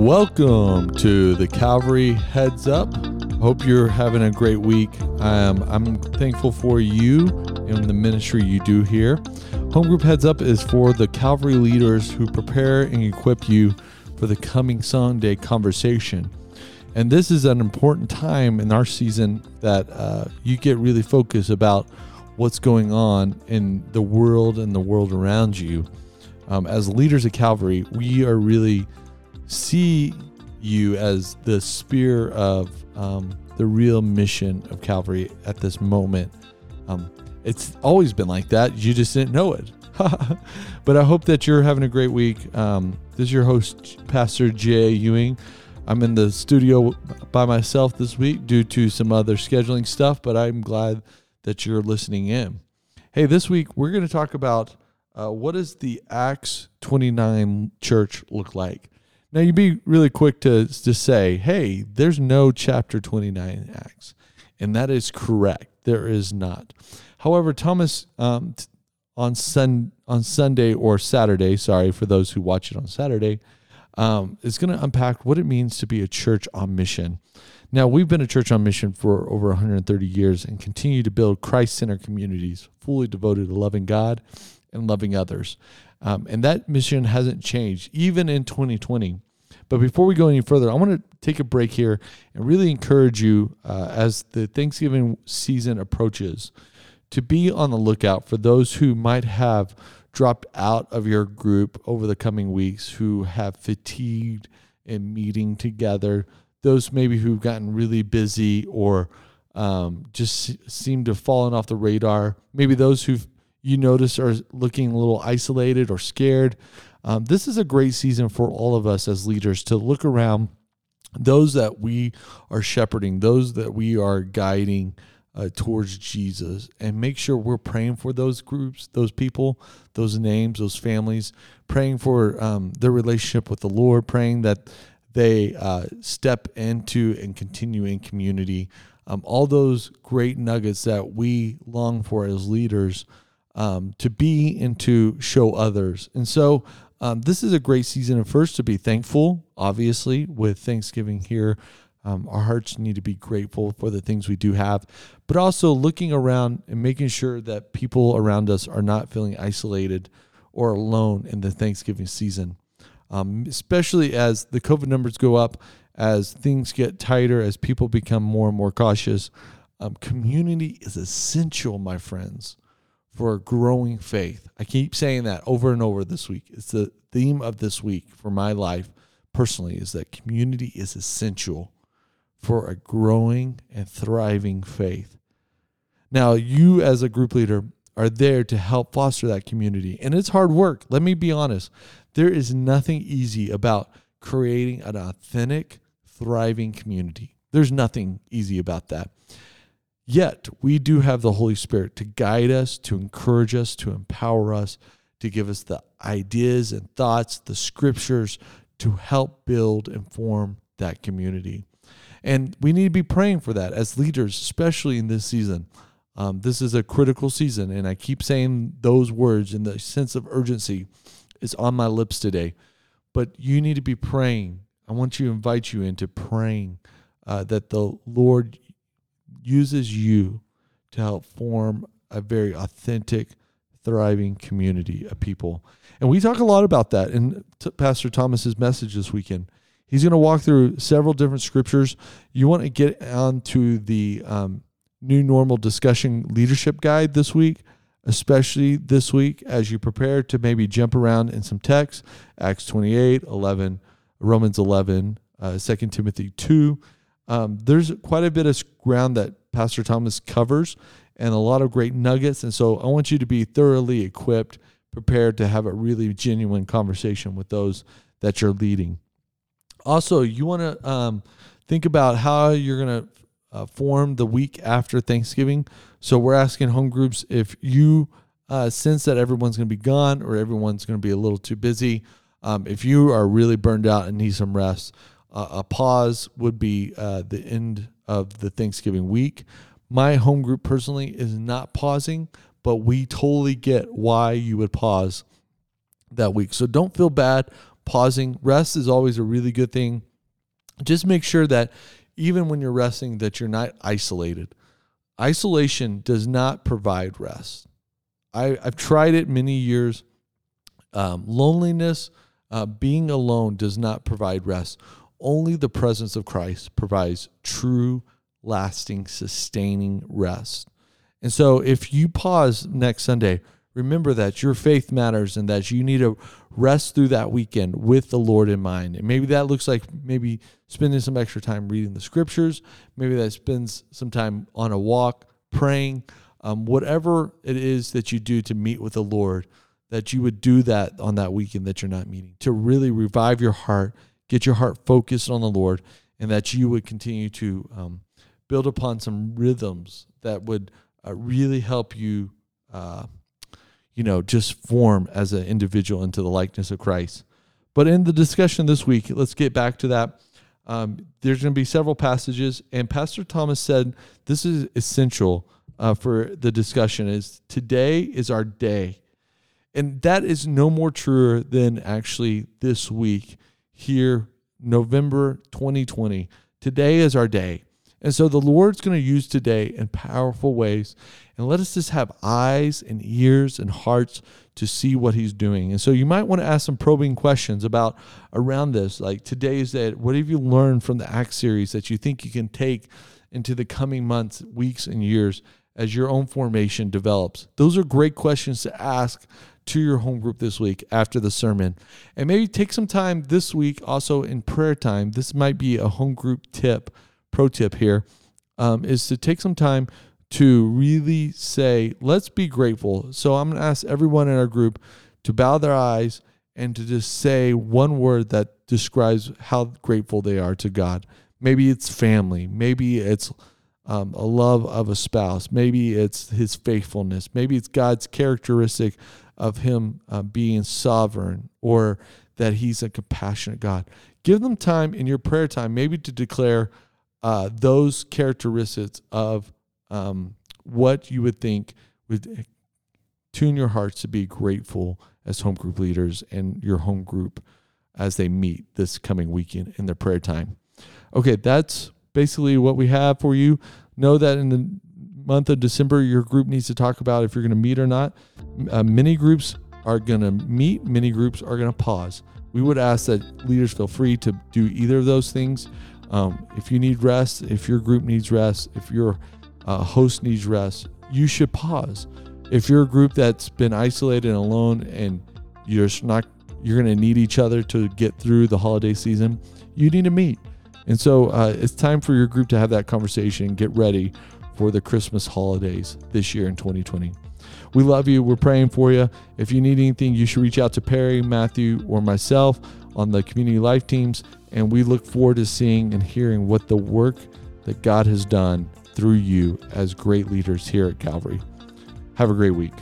Welcome to the Calvary Heads Up. Hope you're having a great week. Um, I'm thankful for you and the ministry you do here. Home Group Heads Up is for the Calvary leaders who prepare and equip you for the coming Sunday conversation. And this is an important time in our season that uh, you get really focused about what's going on in the world and the world around you. Um, as leaders of Calvary, we are really see you as the spear of um, the real mission of Calvary at this moment. Um, it's always been like that. You just didn't know it. but I hope that you're having a great week. Um, this is your host, Pastor Jay Ewing. I'm in the studio by myself this week due to some other scheduling stuff, but I'm glad that you're listening in. Hey, this week we're going to talk about uh, what does the Acts 29 church look like? Now, you'd be really quick to, to say, hey, there's no chapter 29 Acts. And that is correct. There is not. However, Thomas, um, on, sun, on Sunday or Saturday, sorry for those who watch it on Saturday, um, is going to unpack what it means to be a church on mission. Now, we've been a church on mission for over 130 years and continue to build Christ centered communities fully devoted to loving God and loving others. Um, and that mission hasn't changed even in 2020. But before we go any further, I want to take a break here and really encourage you uh, as the Thanksgiving season approaches to be on the lookout for those who might have dropped out of your group over the coming weeks, who have fatigued in meeting together, those maybe who've gotten really busy or um, just seem to have fallen off the radar, maybe those who've you notice are looking a little isolated or scared. Um, this is a great season for all of us as leaders to look around those that we are shepherding, those that we are guiding uh, towards Jesus, and make sure we're praying for those groups, those people, those names, those families, praying for um, their relationship with the Lord, praying that they uh, step into and continue in community. Um, all those great nuggets that we long for as leaders um, to be and to show others. And so um, this is a great season of first to be thankful, obviously, with Thanksgiving here. Um, our hearts need to be grateful for the things we do have, but also looking around and making sure that people around us are not feeling isolated or alone in the Thanksgiving season, um, especially as the COVID numbers go up, as things get tighter, as people become more and more cautious. Um, community is essential, my friends for a growing faith. I keep saying that over and over this week. It's the theme of this week for my life personally is that community is essential for a growing and thriving faith. Now, you as a group leader are there to help foster that community, and it's hard work. Let me be honest. There is nothing easy about creating an authentic, thriving community. There's nothing easy about that. Yet we do have the Holy Spirit to guide us, to encourage us, to empower us, to give us the ideas and thoughts, the scriptures to help build and form that community. And we need to be praying for that as leaders, especially in this season. Um, this is a critical season, and I keep saying those words, and the sense of urgency is on my lips today. But you need to be praying. I want to invite you into praying uh, that the Lord uses you to help form a very authentic, thriving community of people. And we talk a lot about that in t- Pastor Thomas's message this weekend. He's going to walk through several different scriptures. You want to get onto the um, new normal discussion leadership guide this week, especially this week as you prepare to maybe jump around in some texts Acts 28, 11, Romans 11, uh, 2 Timothy 2 um, there's quite a bit of ground that Pastor Thomas covers and a lot of great nuggets. And so I want you to be thoroughly equipped, prepared to have a really genuine conversation with those that you're leading. Also, you want to um, think about how you're going to uh, form the week after Thanksgiving. So we're asking home groups if you uh, sense that everyone's going to be gone or everyone's going to be a little too busy. Um, if you are really burned out and need some rest, uh, a pause would be uh, the end of the Thanksgiving week. My home group personally is not pausing, but we totally get why you would pause that week. So don't feel bad. pausing. Rest is always a really good thing. Just make sure that even when you're resting, that you're not isolated. Isolation does not provide rest. I, I've tried it many years. Um, loneliness, uh, being alone, does not provide rest. Only the presence of Christ provides true, lasting, sustaining rest. And so if you pause next Sunday, remember that your faith matters and that you need to rest through that weekend with the Lord in mind. And maybe that looks like maybe spending some extra time reading the scriptures. Maybe that spends some time on a walk, praying, um, whatever it is that you do to meet with the Lord, that you would do that on that weekend that you're not meeting to really revive your heart, get your heart focused on the Lord, and that you would continue to um, build upon some rhythms that would uh, really help you, uh, you know, just form as an individual into the likeness of Christ. But in the discussion this week, let's get back to that. Um, there's going to be several passages, and Pastor Thomas said this is essential uh, for the discussion. Is today is our day, and that is no more truer than actually this week here, November 2020. Today is our day. And so the Lord's going to use today in powerful ways. And let us just have eyes and ears and hearts to see what He's doing. And so you might want to ask some probing questions about around this. Like today's that, what have you learned from the Acts series that you think you can take into the coming months, weeks, and years as your own formation develops? Those are great questions to ask to your home group this week after the sermon. And maybe take some time this week also in prayer time. This might be a home group tip pro tip here um, is to take some time to really say, let's be grateful. So I'm going to ask everyone in our group to bow their eyes and to just say one word that describes how grateful they are to God. Maybe it's family. Maybe it's um, a love of a spouse. Maybe it's his faithfulness. Maybe it's God's characteristic of him uh, being sovereign or that he's a compassionate God. Give them time in your prayer time, maybe to declare uh, those characteristics of um, what you would think would tune your hearts to be grateful as home group leaders and your home group as they meet this coming weekend in their prayer time. Okay, that's basically what we have for you. Know that in the month of December, your group needs to talk about if you're going to meet or not. Uh, many groups are going to meet, many groups are going to pause. We would ask that leaders feel free to do either of those things. Um, if you need rest, if your group needs rest, if your uh, host needs rest, you should pause. If you're a group that's been isolated and alone and you're not you're going to need each other to get through the holiday season, you need to meet. And so uh, it's time for your group to have that conversation get ready for the Christmas holidays this year in 2020. We love you. We're praying for you. If you need anything, you should reach out to Perry, Matthew, or myself on the community life teams. And we look forward to seeing and hearing what the work that God has done through you as great leaders here at Calvary. Have a great week.